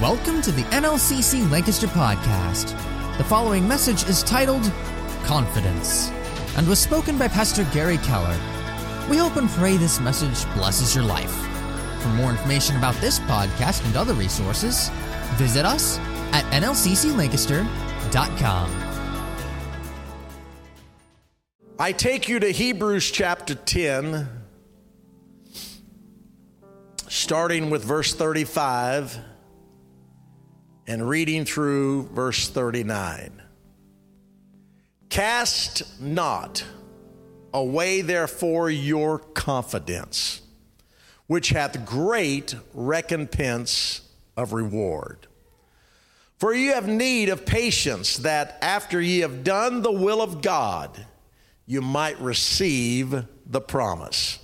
Welcome to the NLCC Lancaster podcast. The following message is titled Confidence and was spoken by Pastor Gary Keller. We hope and pray this message blesses your life. For more information about this podcast and other resources, visit us at nlcclancaster.com. I take you to Hebrews chapter 10, starting with verse 35 and reading through verse 39. Cast not away, therefore, your confidence, which hath great recompense of reward. For you have need of patience, that after ye have done the will of God, you might receive the promise.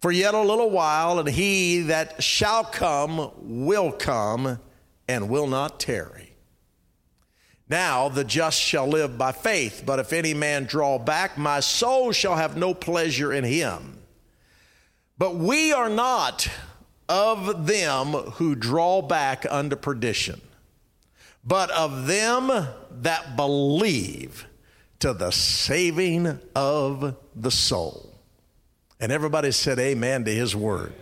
For yet a little while, and he that shall come will come and will not tarry. Now the just shall live by faith, but if any man draw back, my soul shall have no pleasure in him. But we are not of them who draw back unto perdition, but of them that believe to the saving of the soul. And everybody said amen to his word.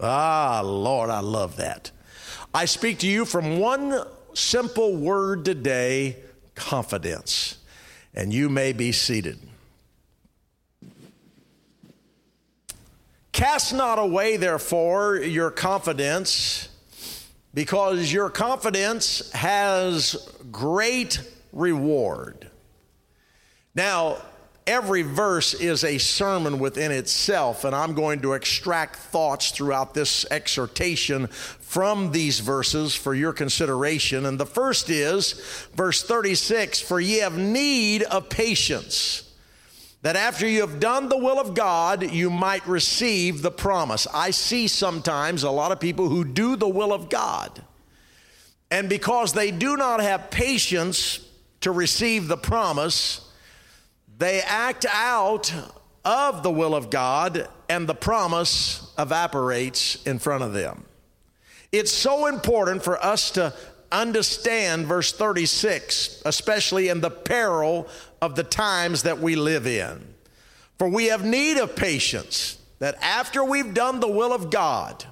Ah, Lord, I love that. I speak to you from one simple word today confidence. And you may be seated. Cast not away, therefore, your confidence, because your confidence has great reward. Now, every verse is a sermon within itself, and I'm going to extract thoughts throughout this exhortation from these verses for your consideration. And the first is verse 36 For ye have need of patience, that after you have done the will of God, you might receive the promise. I see sometimes a lot of people who do the will of God, and because they do not have patience to receive the promise, they act out of the will of God, and the promise evaporates in front of them. It's so important for us to understand verse 36, especially in the peril of the times that we live in. For we have need of patience, that after we've done the will of God,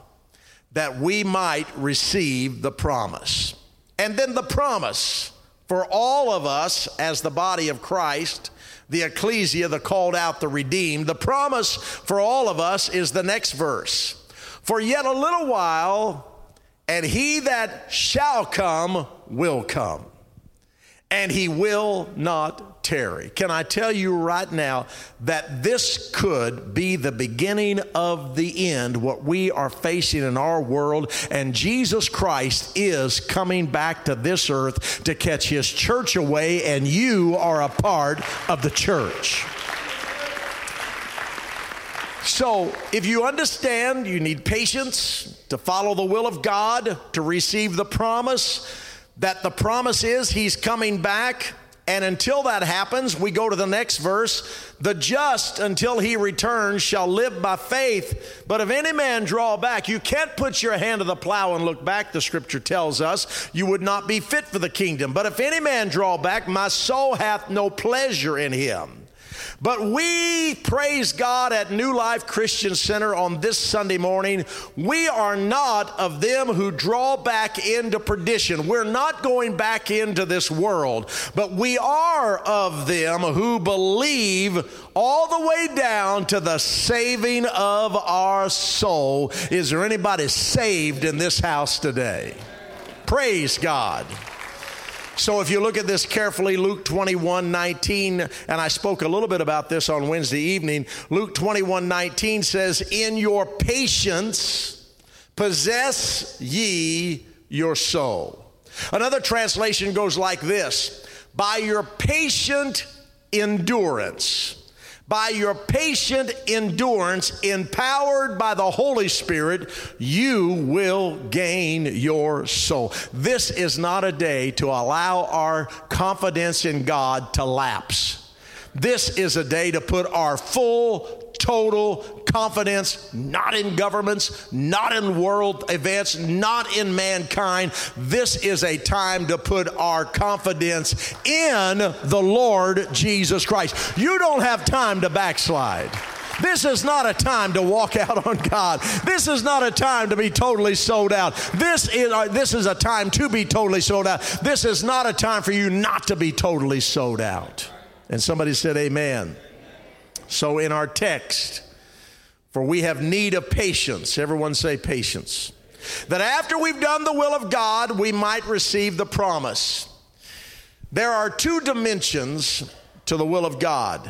that we might receive the promise. And then the promise for all of us as the body of Christ the ecclesia, the called out, the redeemed. The promise for all of us is the next verse. For yet a little while, and he that shall come will come, and he will not tarry. Can I tell you right now that this could be the beginning of the end, what we are facing in our world, and Jesus Christ is coming back to this earth to catch his church away, and you are a part of the church. So, if you understand you need patience to follow the will of God, to receive the promise, that the promise is He's coming back, and until that happens, we go to the next verse. The just, until he returns, shall live by faith. But if any man draw back, you can't put your hand to the plow and look back, the scripture tells us. You would not be fit for the kingdom. But if any man draw back, my soul hath no pleasure in him. But we praise God at New Life Christian Center on this Sunday morning. We are not of them who draw back into perdition. We're not going back into this world, but we are of them who believe all the way down to the saving of our soul. Is there anybody saved in this house today? Praise God. So if you look at this carefully, Luke 21 19, and I spoke a little bit about this on Wednesday evening. Luke 21 19 says, In your patience possess ye your soul. Another translation goes like this By your patient endurance by your patient endurance, empowered by the Holy Spirit, you will gain your soul. This is not a day to allow our confidence in God to lapse. This is a day to put our full total confidence, not in governments, not in world events, not in mankind. This is a time to put our confidence in the Lord Jesus Christ. You don't have time to backslide. This is not a time to walk out on God. This is not a time to be totally sold out. This is, uh, this is a time to be totally sold out. This is not a time for you not to be totally sold out. And somebody said, Amen. So in our text, for we have need of patience. Everyone say patience. That after we've done the will of God, we might receive the promise. There are two dimensions to the will of God.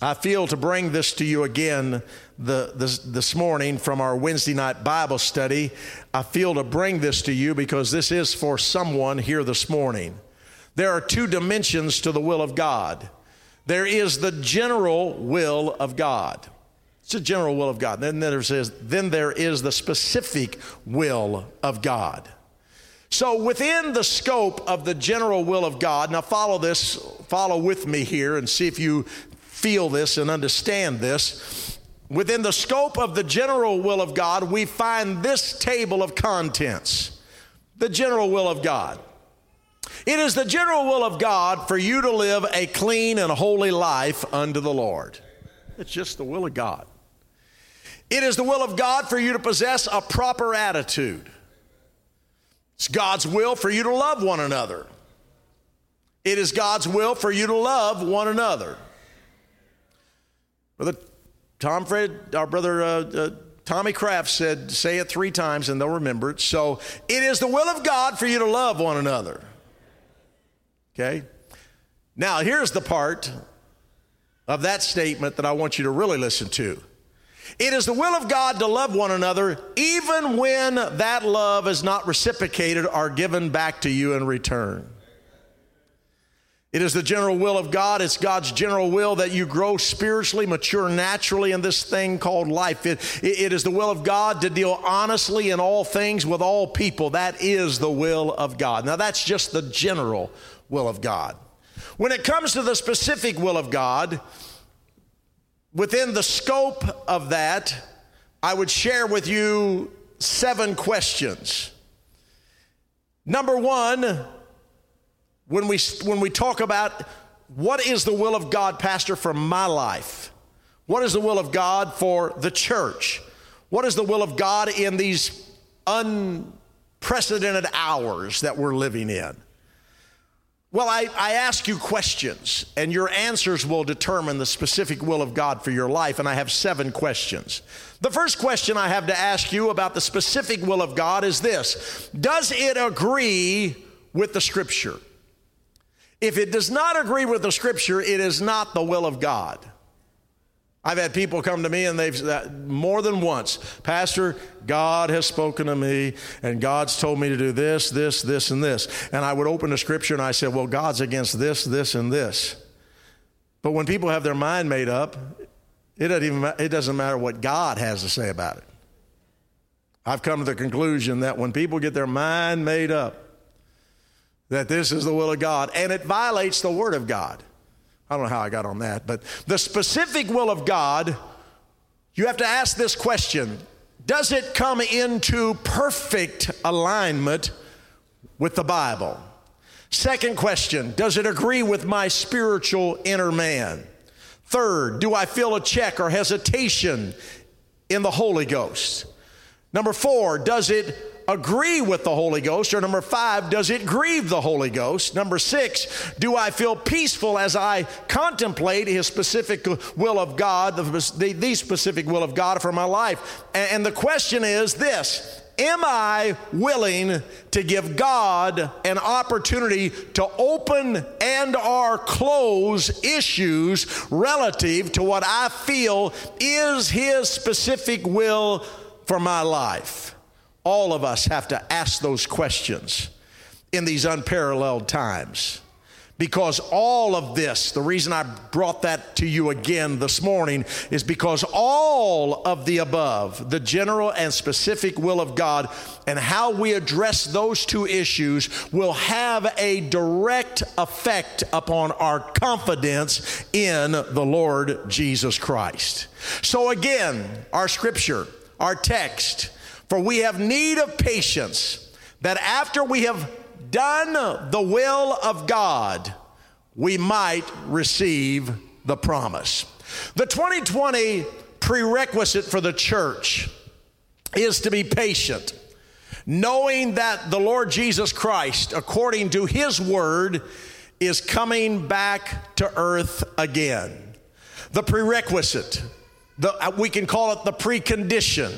I feel to bring this to you again the, this, this morning from our Wednesday night Bible study. I feel to bring this to you because this is for someone here this morning. There are two dimensions to the will of God. There is the general will of God. It's the general will of God. Then there says, then there is the specific will of God. So within the scope of the general will of God, now follow this, follow with me here and see if you feel this and understand this. Within the scope of the general will of God, we find this table of contents the general will of God. It is the general will of God for you to live a clean and holy life unto the Lord. It's just the will of God. It is the will of God for you to possess a proper attitude. It's God's will for you to love one another. It is God's will for you to love one another. Brother Tom Fred, our brother uh, uh, Tommy Kraft said, say it three times and they'll remember it. So it is the will of God for you to love one another. Okay? Now, here's the part of that statement that I want you to really listen to. It is the will of God to love one another even when that love is not reciprocated or given back to you in return. It is the general will of God. It's God's general will that you grow spiritually, mature naturally in this thing called life. It, it is the will of God to deal honestly in all things with all people. That is the will of God. Now, that's just the general will of God. When it comes to the specific will of God, within the scope of that, I would share with you seven questions. Number one, when we, when we talk about what is the will of God, Pastor, for my life? What is the will of God for the church? What is the will of God in these unprecedented hours that we're living in? Well, I, I ask you questions, and your answers will determine the specific will of God for your life. And I have seven questions. The first question I have to ask you about the specific will of God is this Does it agree with the scripture? If it does not agree with the scripture, it is not the will of God. I've had people come to me and they've said more than once, Pastor, God has spoken to me and God's told me to do this, this, this, and this. And I would open the scripture and I said, Well, God's against this, this, and this. But when people have their mind made up, it doesn't, even, it doesn't matter what God has to say about it. I've come to the conclusion that when people get their mind made up, that this is the will of God, and it violates the Word of God. I don't know how I got on that, but the specific will of God, you have to ask this question Does it come into perfect alignment with the Bible? Second question Does it agree with my spiritual inner man? Third, do I feel a check or hesitation in the Holy Ghost? Number four, does it agree with the Holy Ghost? Or number five, does it grieve the Holy Ghost? Number six, do I feel peaceful as I contemplate His specific will of God, the, the specific will of God for my life? And the question is this Am I willing to give God an opportunity to open and or close issues relative to what I feel is his specific will for my life? All of us have to ask those questions in these unparalleled times. Because all of this, the reason I brought that to you again this morning is because all of the above, the general and specific will of God, and how we address those two issues will have a direct effect upon our confidence in the Lord Jesus Christ. So, again, our scripture, our text, for we have need of patience that after we have done the will of God, we might receive the promise. The 2020 prerequisite for the church is to be patient, knowing that the Lord Jesus Christ, according to his word, is coming back to earth again. The prerequisite, the, we can call it the precondition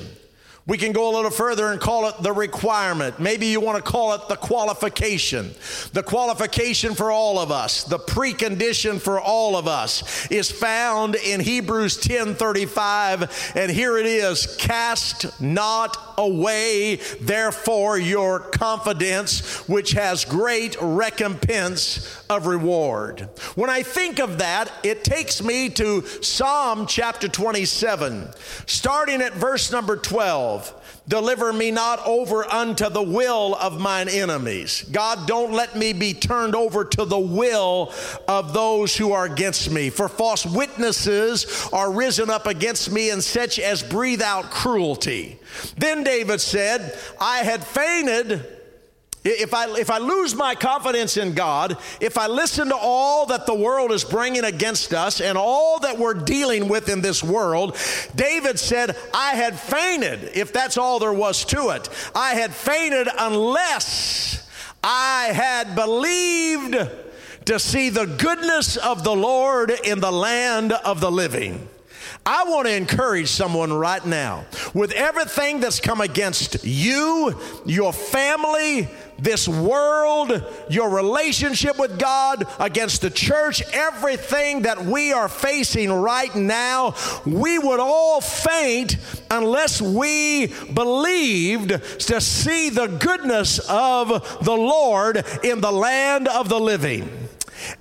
we can go a little further and call it the requirement. Maybe you want to call it the qualification. The qualification for all of us, the precondition for all of us is found in Hebrews 10:35 and here it is, cast not away therefore your confidence which has great recompense of reward. When I think of that, it takes me to Psalm chapter 27, starting at verse number 12. Deliver me not over unto the will of mine enemies. God, don't let me be turned over to the will of those who are against me. For false witnesses are risen up against me, and such as breathe out cruelty. Then David said, I had fainted if I, if I lose my confidence in God, if I listen to all that the world is bringing against us and all that we're dealing with in this world, David said, I had fainted, if that's all there was to it. I had fainted unless I had believed to see the goodness of the Lord in the land of the living. I want to encourage someone right now with everything that's come against you, your family, this world, your relationship with God, against the church, everything that we are facing right now, we would all faint unless we believed to see the goodness of the Lord in the land of the living.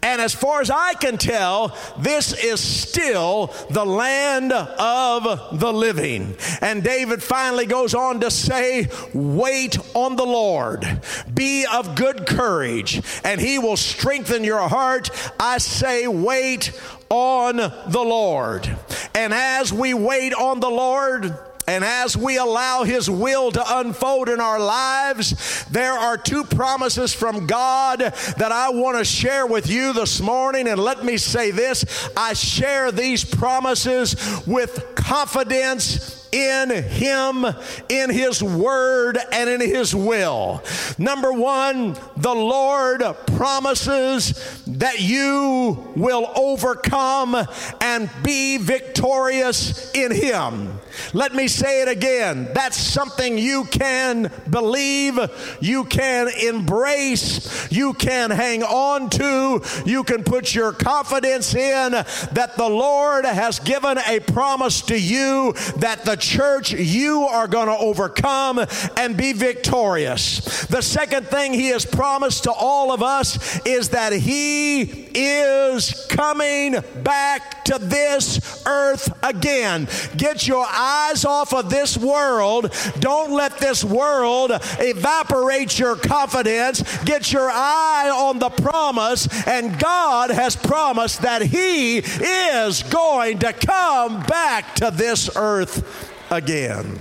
And as far as I can tell, this is still the land of the living. And David finally goes on to say, Wait on the Lord, be of good courage, and he will strengthen your heart. I say, Wait on the Lord. And as we wait on the Lord, and as we allow His will to unfold in our lives, there are two promises from God that I want to share with you this morning. And let me say this I share these promises with confidence in Him, in His Word, and in His will. Number one, the Lord promises that you will overcome and be victorious in Him. Let me say it again. That's something you can believe, you can embrace, you can hang on to, you can put your confidence in that the Lord has given a promise to you that the church, you are going to overcome and be victorious. The second thing he has promised to all of us is that he is coming back to this earth again. Get your eyes off of this world. Don't let this world evaporate your confidence. Get your eye on the promise, and God has promised that he is going to come back to this earth again.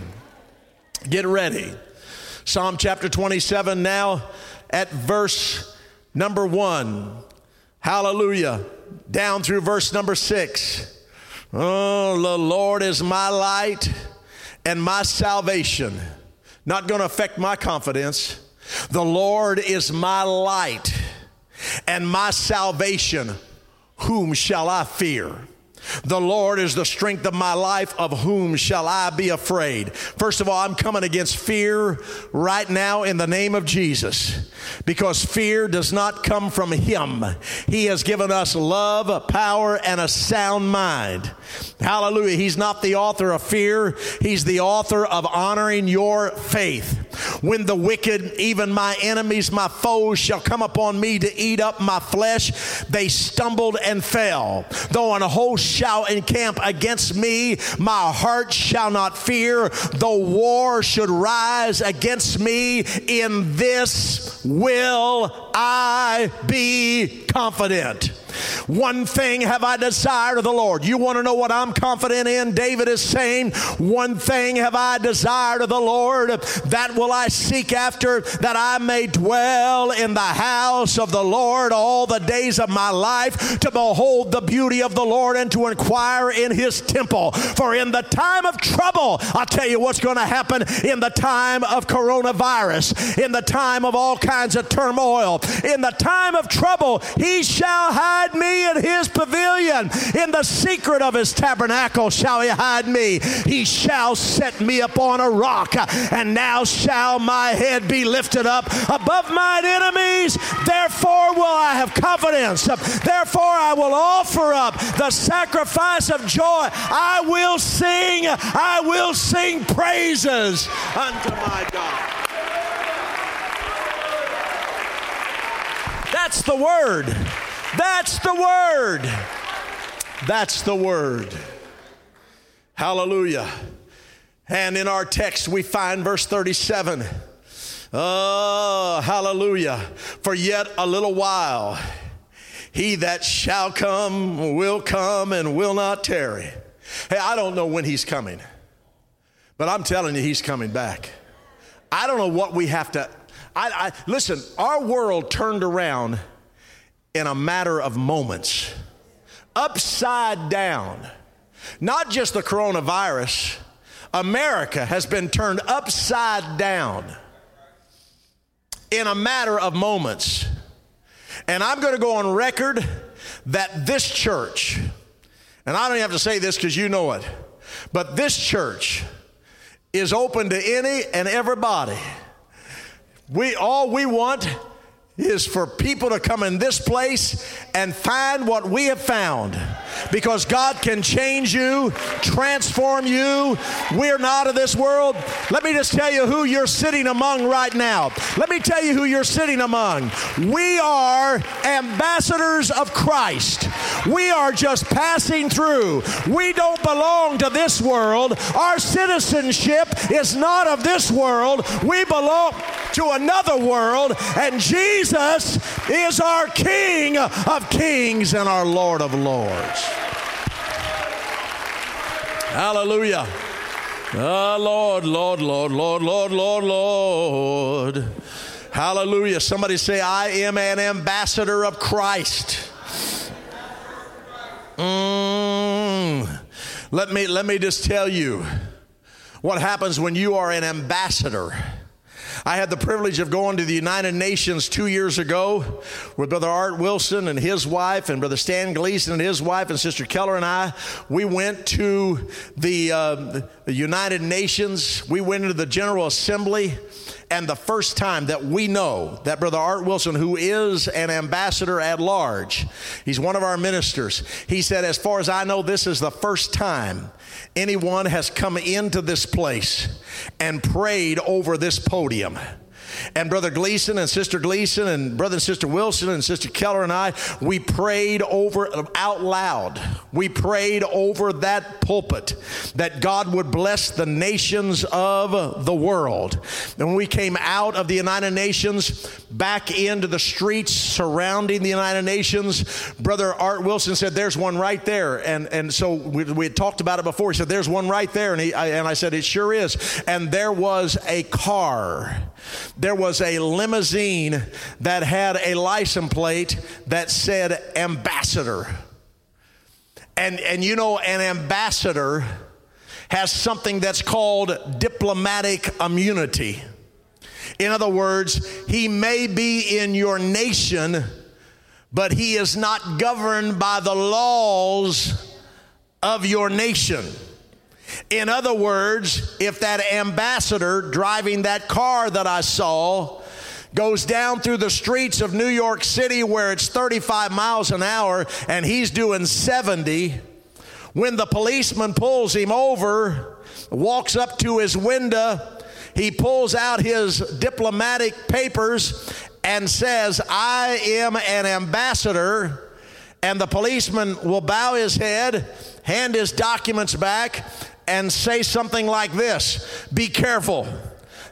Get ready. Psalm chapter 27 now at verse number 1. Hallelujah. Down through verse number 6. Oh, the Lord is my light and my salvation. Not going to affect my confidence. The Lord is my light and my salvation. Whom shall I fear? The Lord is the strength of my life. Of whom shall I be afraid? First of all, I'm coming against fear right now in the name of Jesus because fear does not come from Him. He has given us love, power, and a sound mind. Hallelujah. He's not the author of fear, He's the author of honoring your faith. When the wicked, even my enemies, my foes, shall come upon me to eat up my flesh, they stumbled and fell. Though an host shall encamp against me, my heart shall not fear. Though war should rise against me, in this will I be confident. One thing have I desired of the Lord. You want to know what I'm confident in? David is saying, One thing have I desired of the Lord, that will I seek after, that I may dwell in the house of the Lord all the days of my life, to behold the beauty of the Lord and to inquire in his temple. For in the time of trouble, I'll tell you what's going to happen in the time of coronavirus, in the time of all kinds of turmoil, in the time of trouble, he shall hide me in his pavilion. In the secret of his tabernacle shall he hide me. He shall set me upon a rock, and now shall my head be lifted up above mine enemies. Therefore will I have confidence. Therefore I will offer up the sacrifice of joy. I will sing, I will sing praises unto my God. That's the word. That's the word. That's the word. Hallelujah. And in our text, we find verse 37. Oh, hallelujah. For yet a little while, he that shall come will come and will not tarry. Hey, I don't know when he's coming, but I'm telling you, he's coming back. I don't know what we have to. I, I listen, our world turned around in a matter of moments. Upside down. Not just the coronavirus, America has been turned upside down in a matter of moments. And I'm going to go on record that this church, and I don't even have to say this because you know it, but this church is open to any and everybody. We all we want is for people to come in this place and find what we have found. Because God can change you, transform you. We're not of this world. Let me just tell you who you're sitting among right now. Let me tell you who you're sitting among. We are ambassadors of Christ. We are just passing through. We don't belong to this world. Our citizenship is not of this world. We belong to another world, and Jesus is our King of kings and our Lord of lords. Hallelujah. Oh, Lord, Lord, Lord, Lord, Lord, Lord, Lord. Hallelujah. Somebody say, I am an ambassador of Christ. Mm. Let me let me just tell you what happens when you are an ambassador. I had the privilege of going to the United Nations two years ago with Brother Art Wilson and his wife, and Brother Stan Gleason and his wife, and Sister Keller and I. We went to the, uh, the United Nations, we went into the General Assembly. And the first time that we know that Brother Art Wilson, who is an ambassador at large, he's one of our ministers, he said, As far as I know, this is the first time anyone has come into this place and prayed over this podium. And Brother Gleason and Sister Gleason and Brother and Sister Wilson and Sister Keller and I, we prayed over out loud. We prayed over that pulpit that God would bless the nations of the world. And we came out of the United Nations back into the streets surrounding the United Nations, Brother Art Wilson said, There's one right there. And, and so we, we had talked about it before. He said, There's one right there. And, he, I, and I said, It sure is. And there was a car there was a limousine that had a license plate that said ambassador. And, and you know, an ambassador has something that's called diplomatic immunity. In other words, he may be in your nation, but he is not governed by the laws of your nation. In other words, if that ambassador driving that car that I saw goes down through the streets of New York City where it's 35 miles an hour and he's doing 70, when the policeman pulls him over, walks up to his window, he pulls out his diplomatic papers and says, I am an ambassador. And the policeman will bow his head, hand his documents back, and say something like this Be careful.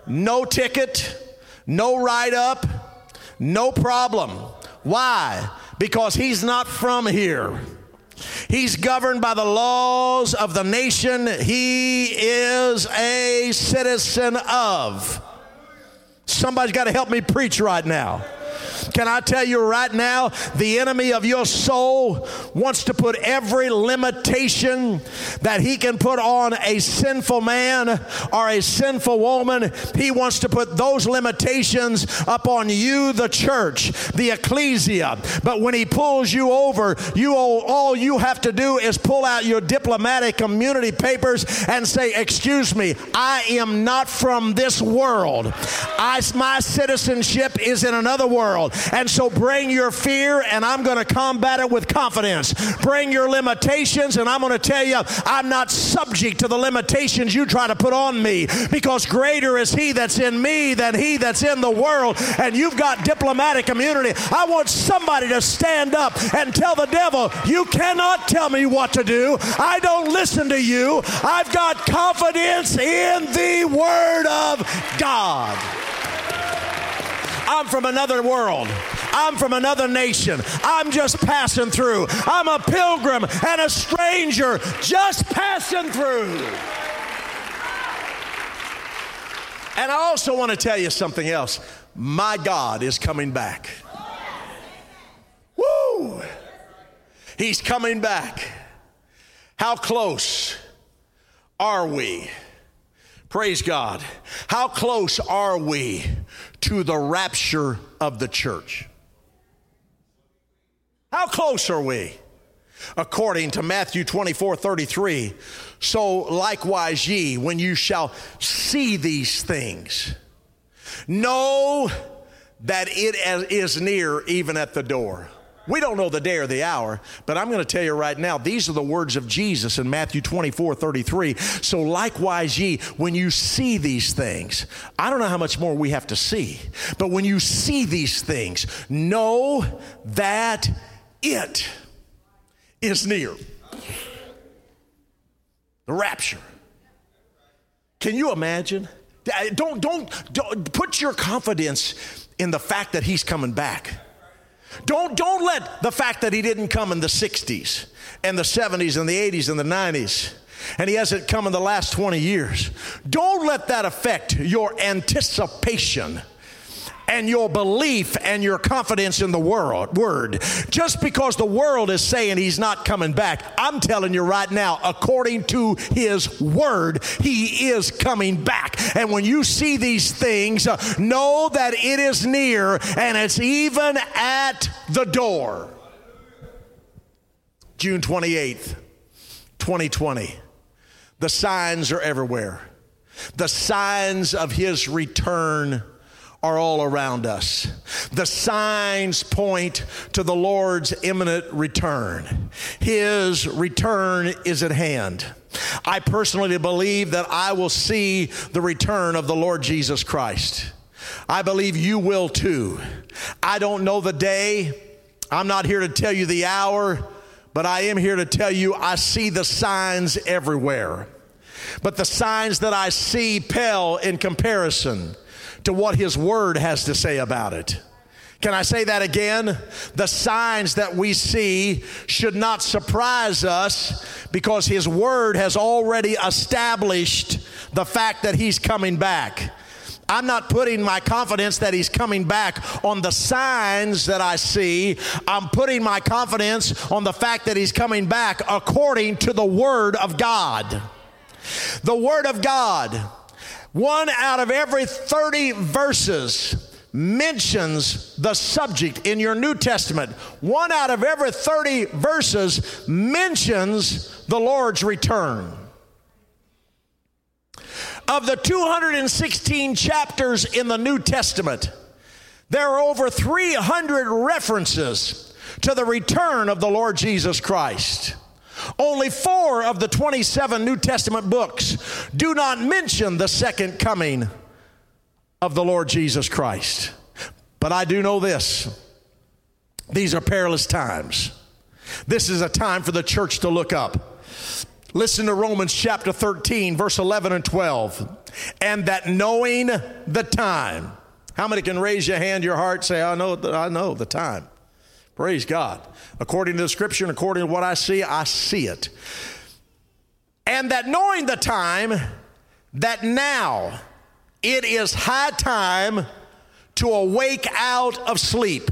No ticket, no write up, no problem. Why? Because he's not from here. He's governed by the laws of the nation he is a citizen of. Somebody's got to help me preach right now. Can I tell you right now, the enemy of your soul wants to put every limitation that he can put on a sinful man or a sinful woman, he wants to put those limitations upon you, the church, the ecclesia. But when he pulls you over, you all, you have to do is pull out your diplomatic community papers and say, Excuse me, I am not from this world. I, my citizenship is in another world. And so bring your fear, and I'm going to combat it with confidence. Bring your limitations, and I'm going to tell you, I'm not subject to the limitations you try to put on me because greater is He that's in me than He that's in the world. And you've got diplomatic immunity. I want somebody to stand up and tell the devil, You cannot tell me what to do. I don't listen to you. I've got confidence in the Word of God. I'm from another world. I'm from another nation. I'm just passing through. I'm a pilgrim and a stranger just passing through. And I also want to tell you something else. My God is coming back. Woo! He's coming back. How close are we? Praise God. How close are we to the rapture of the church? How close are we? According to Matthew 24 33. So likewise, ye, when you shall see these things, know that it is near, even at the door. We don't know the day or the hour, but I'm going to tell you right now, these are the words of Jesus in Matthew 24 33. So, likewise, ye, when you see these things, I don't know how much more we have to see, but when you see these things, know that it is near. The rapture. Can you imagine? Don't, don't, don't put your confidence in the fact that he's coming back. Don't, don't let the fact that he didn't come in the 60s and the 70s and the 80s and the 90s and he hasn't come in the last 20 years, don't let that affect your anticipation and your belief and your confidence in the world word. Just because the world is saying he's not coming back i'm telling you right now according to his word he is coming back. And when you see these things uh, know that it is near and it's even at the door. June 28th 2020 the signs are everywhere. The signs of his return are all around us. The signs point to the Lord's imminent return. His return is at hand. I personally believe that I will see the return of the Lord Jesus Christ. I believe you will too. I don't know the day. I'm not here to tell you the hour, but I am here to tell you I see the signs everywhere. But the signs that I see pale in comparison to what His Word has to say about it. Can I say that again? The signs that we see should not surprise us because His Word has already established the fact that He's coming back. I'm not putting my confidence that he's coming back on the signs that I see. I'm putting my confidence on the fact that he's coming back according to the Word of God. The Word of God one out of every 30 verses mentions the subject in your New Testament. One out of every 30 verses mentions the Lord's return. Of the 216 chapters in the New Testament, there are over 300 references to the return of the Lord Jesus Christ. Only four of the 27 New Testament books do not mention the second coming of the Lord Jesus Christ. But I do know this these are perilous times. This is a time for the church to look up. Listen to Romans chapter 13, verse 11 and 12. And that knowing the time, how many can raise your hand, your heart, say, I know, I know the time. Praise God. According to the scripture and according to what I see, I see it. And that knowing the time, that now it is high time to awake out of sleep.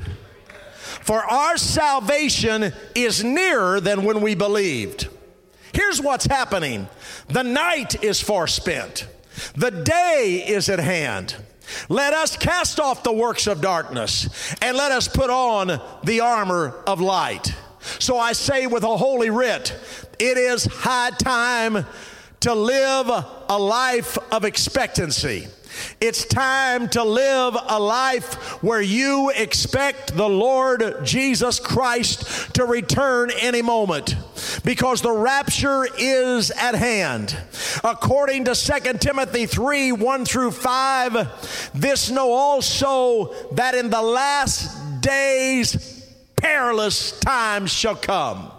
For our salvation is nearer than when we believed. Here's what's happening the night is far spent, the day is at hand. Let us cast off the works of darkness and let us put on the armor of light. So I say with a holy writ, it is high time to live a life of expectancy. It's time to live a life where you expect the Lord Jesus Christ to return any moment because the rapture is at hand. According to 2 Timothy 3 1 through 5, this know also that in the last days perilous times shall come.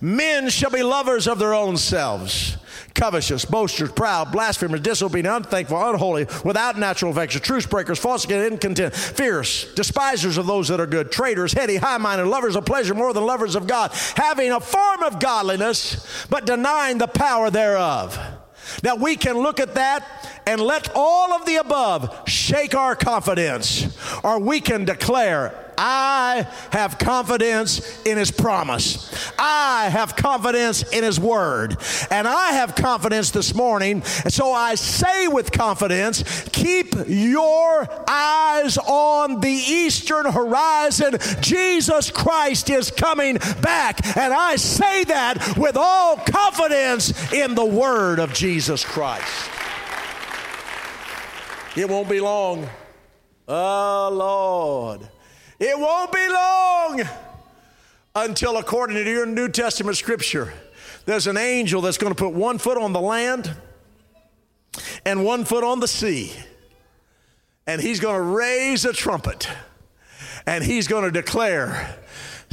Men shall be lovers of their own selves covetous, boasters, proud, blasphemers, disobedient, unthankful, unholy, without natural affection, truce breakers, false, incontent, fierce, despisers of those that are good, traitors, heady, high minded, lovers of pleasure more than lovers of God, having a form of godliness, but denying the power thereof. Now we can look at that and let all of the above shake our confidence, or we can declare, I have confidence in His promise. I have confidence in His word. And I have confidence this morning. And so I say with confidence keep your eyes on the eastern horizon. Jesus Christ is coming back. And I say that with all confidence in the word of Jesus Christ. It won't be long. Oh, Lord. It won't be long until, according to your New Testament scripture, there's an angel that's going to put one foot on the land and one foot on the sea. And he's going to raise a trumpet and he's going to declare,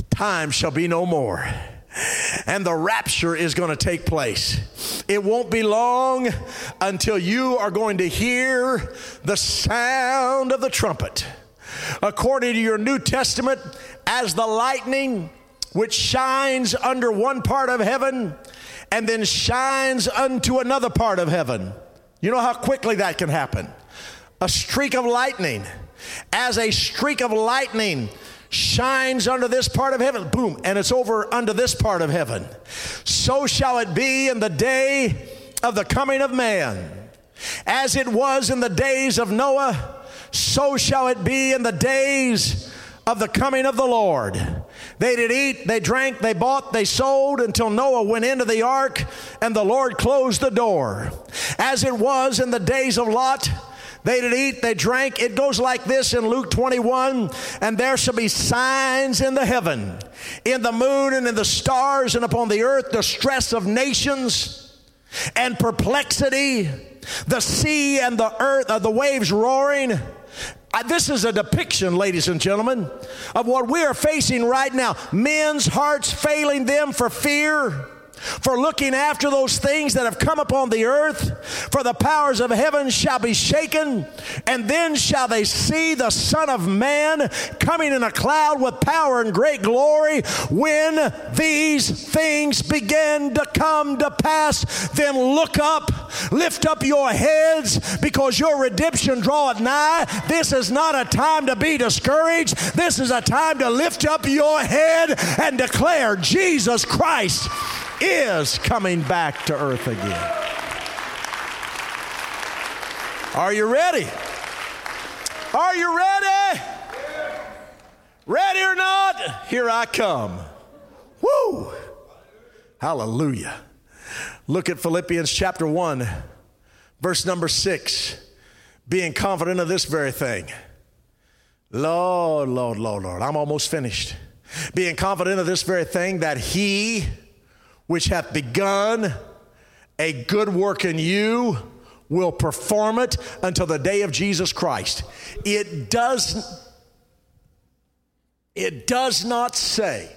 Time shall be no more and the rapture is going to take place. It won't be long until you are going to hear the sound of the trumpet. According to your New Testament, as the lightning which shines under one part of heaven and then shines unto another part of heaven. You know how quickly that can happen. A streak of lightning. As a streak of lightning shines under this part of heaven, boom, and it's over under this part of heaven. So shall it be in the day of the coming of man. As it was in the days of Noah, so shall it be in the days of the coming of the Lord. They did eat, they drank, they bought, they sold until Noah went into the ark and the Lord closed the door. As it was in the days of Lot, they did eat, they drank. It goes like this in Luke 21 and there shall be signs in the heaven, in the moon and in the stars, and upon the earth, the stress of nations and perplexity, the sea and the earth, uh, the waves roaring. This is a depiction, ladies and gentlemen, of what we are facing right now. Men's hearts failing them for fear for looking after those things that have come upon the earth. For the powers of heaven shall be shaken, and then shall they see the Son of Man coming in a cloud with power and great glory. When these things begin to come to pass, then look up, lift up your heads, because your redemption draweth nigh. This is not a time to be discouraged. This is a time to lift up your head and declare Jesus Christ is coming back to earth again. Are you ready? Are you ready? Ready or not? Here I come. Woo! Hallelujah. Look at Philippians chapter 1, verse number 6. Being confident of this very thing. Lord, Lord, Lord, Lord. I'm almost finished. Being confident of this very thing that He which hath begun a good work in you will perform it until the day of Jesus Christ. It does it does not say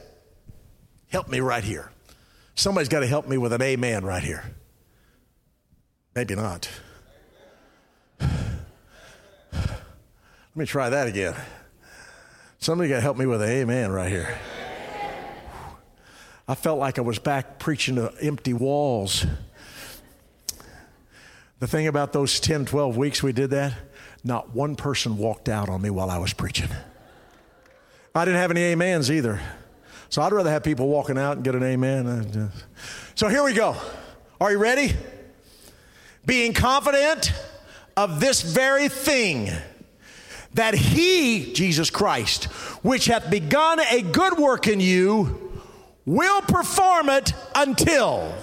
help me right here. Somebody's got to help me with an amen right here. Maybe not. Let me try that again. Somebody got to help me with an amen right here. I felt like I was back preaching to empty walls. The thing about those 10, 12 weeks we did that, not one person walked out on me while I was preaching. I didn't have any amens either. So I'd rather have people walking out and get an amen. So here we go. Are you ready? Being confident of this very thing that he, Jesus Christ, which hath begun a good work in you, will perform it until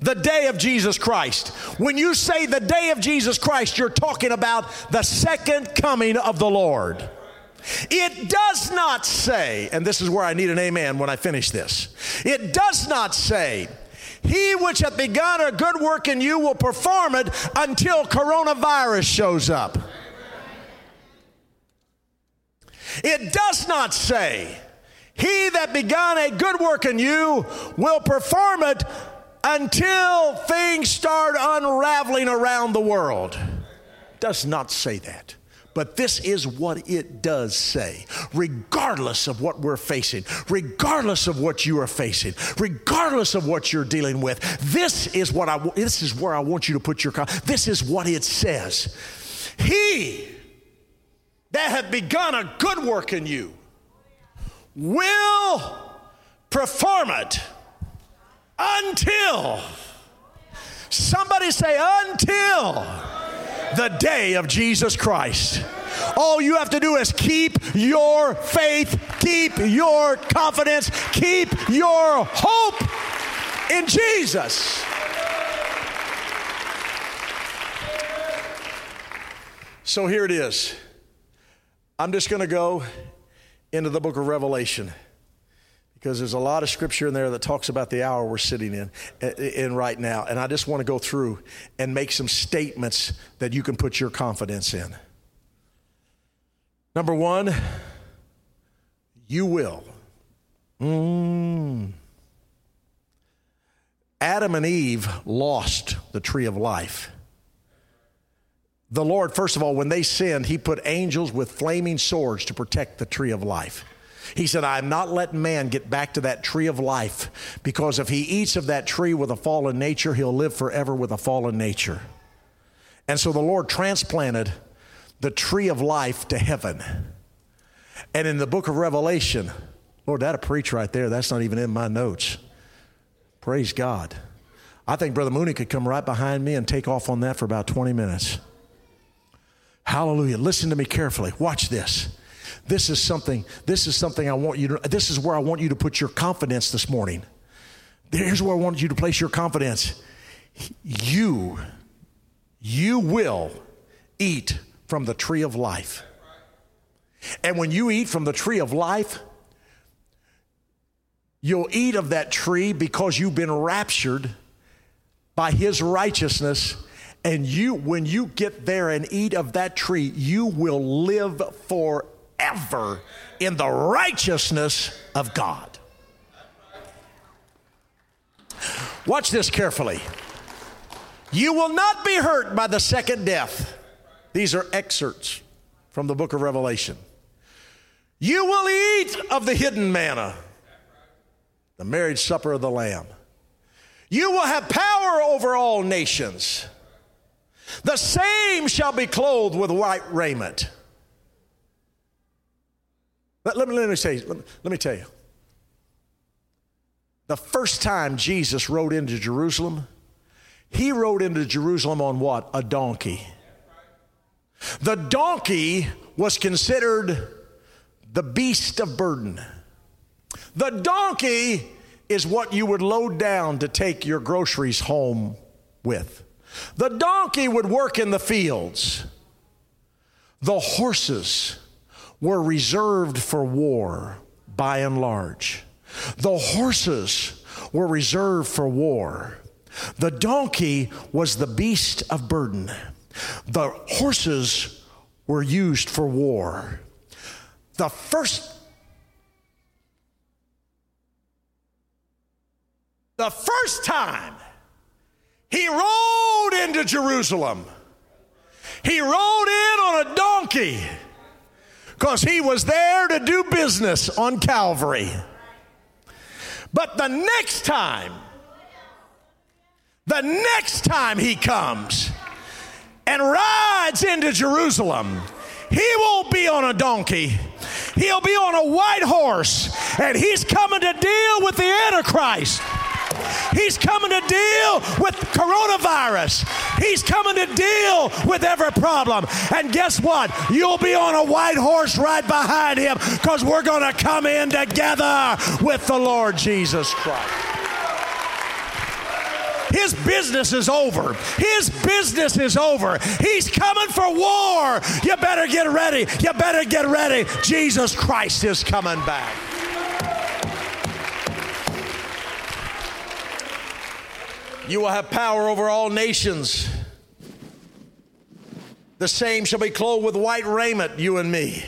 the day of Jesus Christ. When you say the day of Jesus Christ, you're talking about the second coming of the Lord. It does not say, and this is where I need an amen when I finish this. It does not say, He which hath begun a good work in you will perform it until coronavirus shows up. It does not say, He that begun a good work in you will perform it until things start unraveling around the world. Does not say that. But this is what it does say. Regardless of what we're facing, regardless of what you are facing, regardless of what you're dealing with, this is what I this is where I want you to put your this is what it says. He that hath begun a good work in you will perform it until somebody say until the day of Jesus Christ. All you have to do is keep your faith, keep your confidence, keep your hope in Jesus. So here it is. I'm just going to go into the book of Revelation because there's a lot of scripture in there that talks about the hour we're sitting in, in right now. And I just want to go through and make some statements that you can put your confidence in. Number one, you will. Mm. Adam and Eve lost the tree of life. The Lord, first of all, when they sinned, He put angels with flaming swords to protect the tree of life. He said, I am not letting man get back to that tree of life because if he eats of that tree with a fallen nature, he'll live forever with a fallen nature. And so the Lord transplanted the tree of life to heaven. And in the book of Revelation, Lord, that'll preach right there. That's not even in my notes. Praise God. I think Brother Mooney could come right behind me and take off on that for about 20 minutes. Hallelujah. Listen to me carefully. Watch this. This is something, this is something I want you to, this is where I want you to put your confidence this morning. Here's where I want you to place your confidence. You, you will eat from the tree of life. And when you eat from the tree of life, you'll eat of that tree because you've been raptured by his righteousness and you when you get there and eat of that tree you will live forever in the righteousness of God. Watch this carefully. You will not be hurt by the second death. These are excerpts from the book of Revelation. You will eat of the hidden manna, the marriage supper of the Lamb. You will have power over all nations. The same shall be clothed with white raiment. Let, let, me, let me say, let, let me tell you. The first time Jesus rode into Jerusalem, he rode into Jerusalem on what? A donkey. The donkey was considered the beast of burden. The donkey is what you would load down to take your groceries home with. The donkey would work in the fields. The horses were reserved for war by and large. The horses were reserved for war. The donkey was the beast of burden. The horses were used for war. The first the first time he rode into Jerusalem, he rode in on a donkey because he was there to do business on Calvary. But the next time, the next time he comes and rides into Jerusalem, he won't be on a donkey. He'll be on a white horse, and he's coming to deal with the Antichrist. He's coming to deal with coronavirus. He's coming to deal with every problem. And guess what? You'll be on a white horse right behind him because we're going to come in together with the Lord Jesus Christ. His business is over. His business is over. He's coming for war. You better get ready. You better get ready. Jesus Christ is coming back. You will have power over all nations. The same shall be clothed with white raiment, you and me.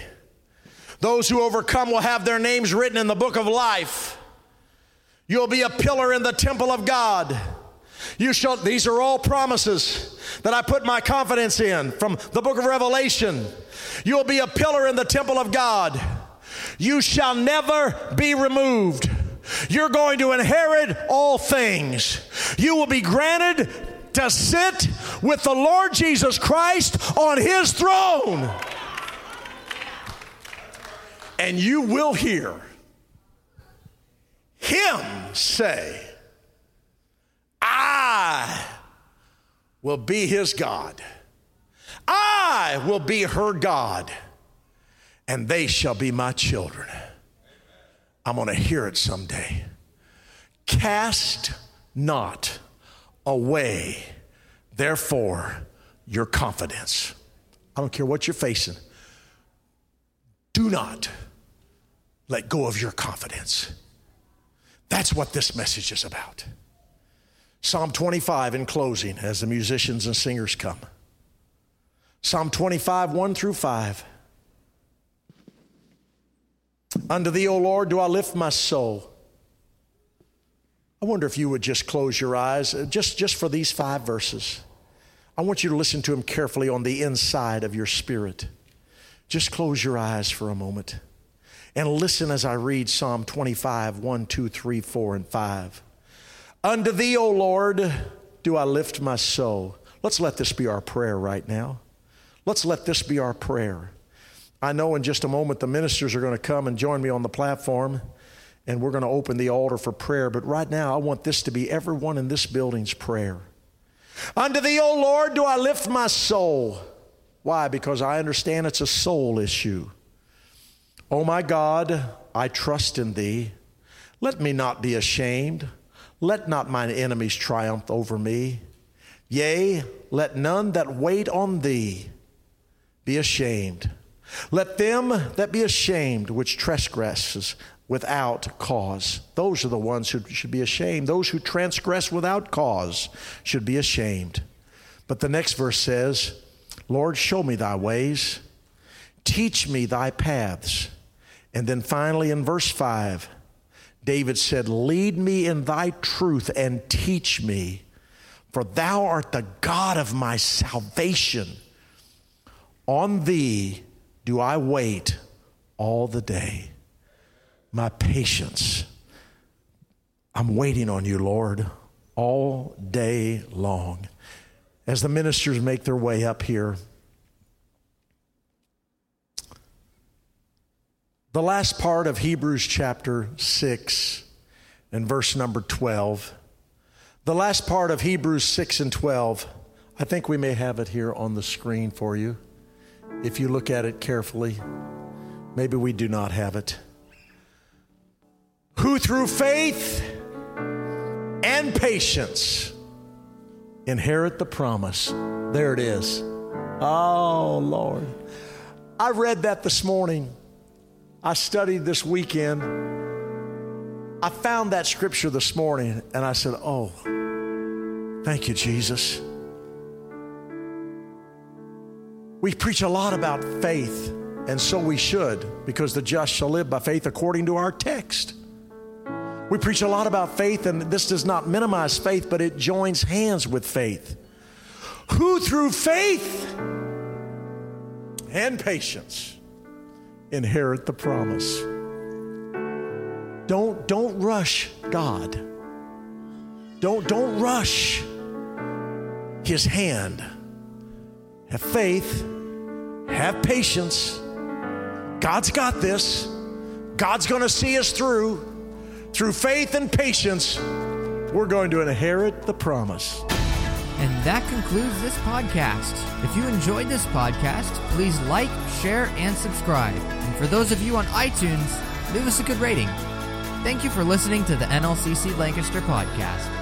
Those who overcome will have their names written in the book of life. You'll be a pillar in the temple of God. You shall, these are all promises that I put my confidence in from the book of Revelation. You'll be a pillar in the temple of God. You shall never be removed. You're going to inherit all things. You will be granted to sit with the Lord Jesus Christ on his throne. And you will hear him say, I will be his God. I will be her God, and they shall be my children. I'm going to hear it someday. Cast not away, therefore, your confidence. I don't care what you're facing. Do not let go of your confidence. That's what this message is about. Psalm 25 in closing as the musicians and singers come. Psalm 25, 1 through 5. Unto thee, O Lord, do I lift my soul. I wonder if you would just close your eyes uh, just, just for these five verses. I want you to listen to them carefully on the inside of your spirit. Just close your eyes for a moment and listen as I read Psalm 25 1, 2, 3, 4, and 5. Unto thee, O Lord, do I lift my soul. Let's let this be our prayer right now. Let's let this be our prayer. I know in just a moment the ministers are going to come and join me on the platform and we're going to open the altar for prayer. But right now, I want this to be everyone in this building's prayer. Unto thee, O Lord, do I lift my soul. Why? Because I understand it's a soul issue. O my God, I trust in thee. Let me not be ashamed. Let not mine enemies triumph over me. Yea, let none that wait on thee be ashamed. Let them that be ashamed which transgresses without cause. Those are the ones who should be ashamed. Those who transgress without cause should be ashamed. But the next verse says, Lord, show me thy ways, teach me thy paths. And then finally in verse 5, David said, Lead me in thy truth and teach me, for thou art the God of my salvation. On thee do I wait all the day. My patience. I'm waiting on you, Lord, all day long. As the ministers make their way up here, the last part of Hebrews chapter 6 and verse number 12. The last part of Hebrews 6 and 12, I think we may have it here on the screen for you if you look at it carefully, maybe we do not have it. Who through faith and patience inherit the promise. There it is. Oh, Lord. I read that this morning. I studied this weekend. I found that scripture this morning and I said, Oh, Thank you, Jesus. We preach a lot about faith, and so we should, because the just shall live by faith according to our text. We preach a lot about faith, and this does not minimize faith, but it joins hands with faith. Who through faith and patience inherit the promise. Don't, don't rush God. Don't, don't rush his hand. Have faith, have patience. God's got this. God's going to see us through. Through faith and patience, we're going to inherit the promise. And that concludes this podcast. If you enjoyed this podcast, please like, share, and subscribe. And for those of you on iTunes, leave us a good rating. Thank you for listening to the NLCC Lancaster podcast.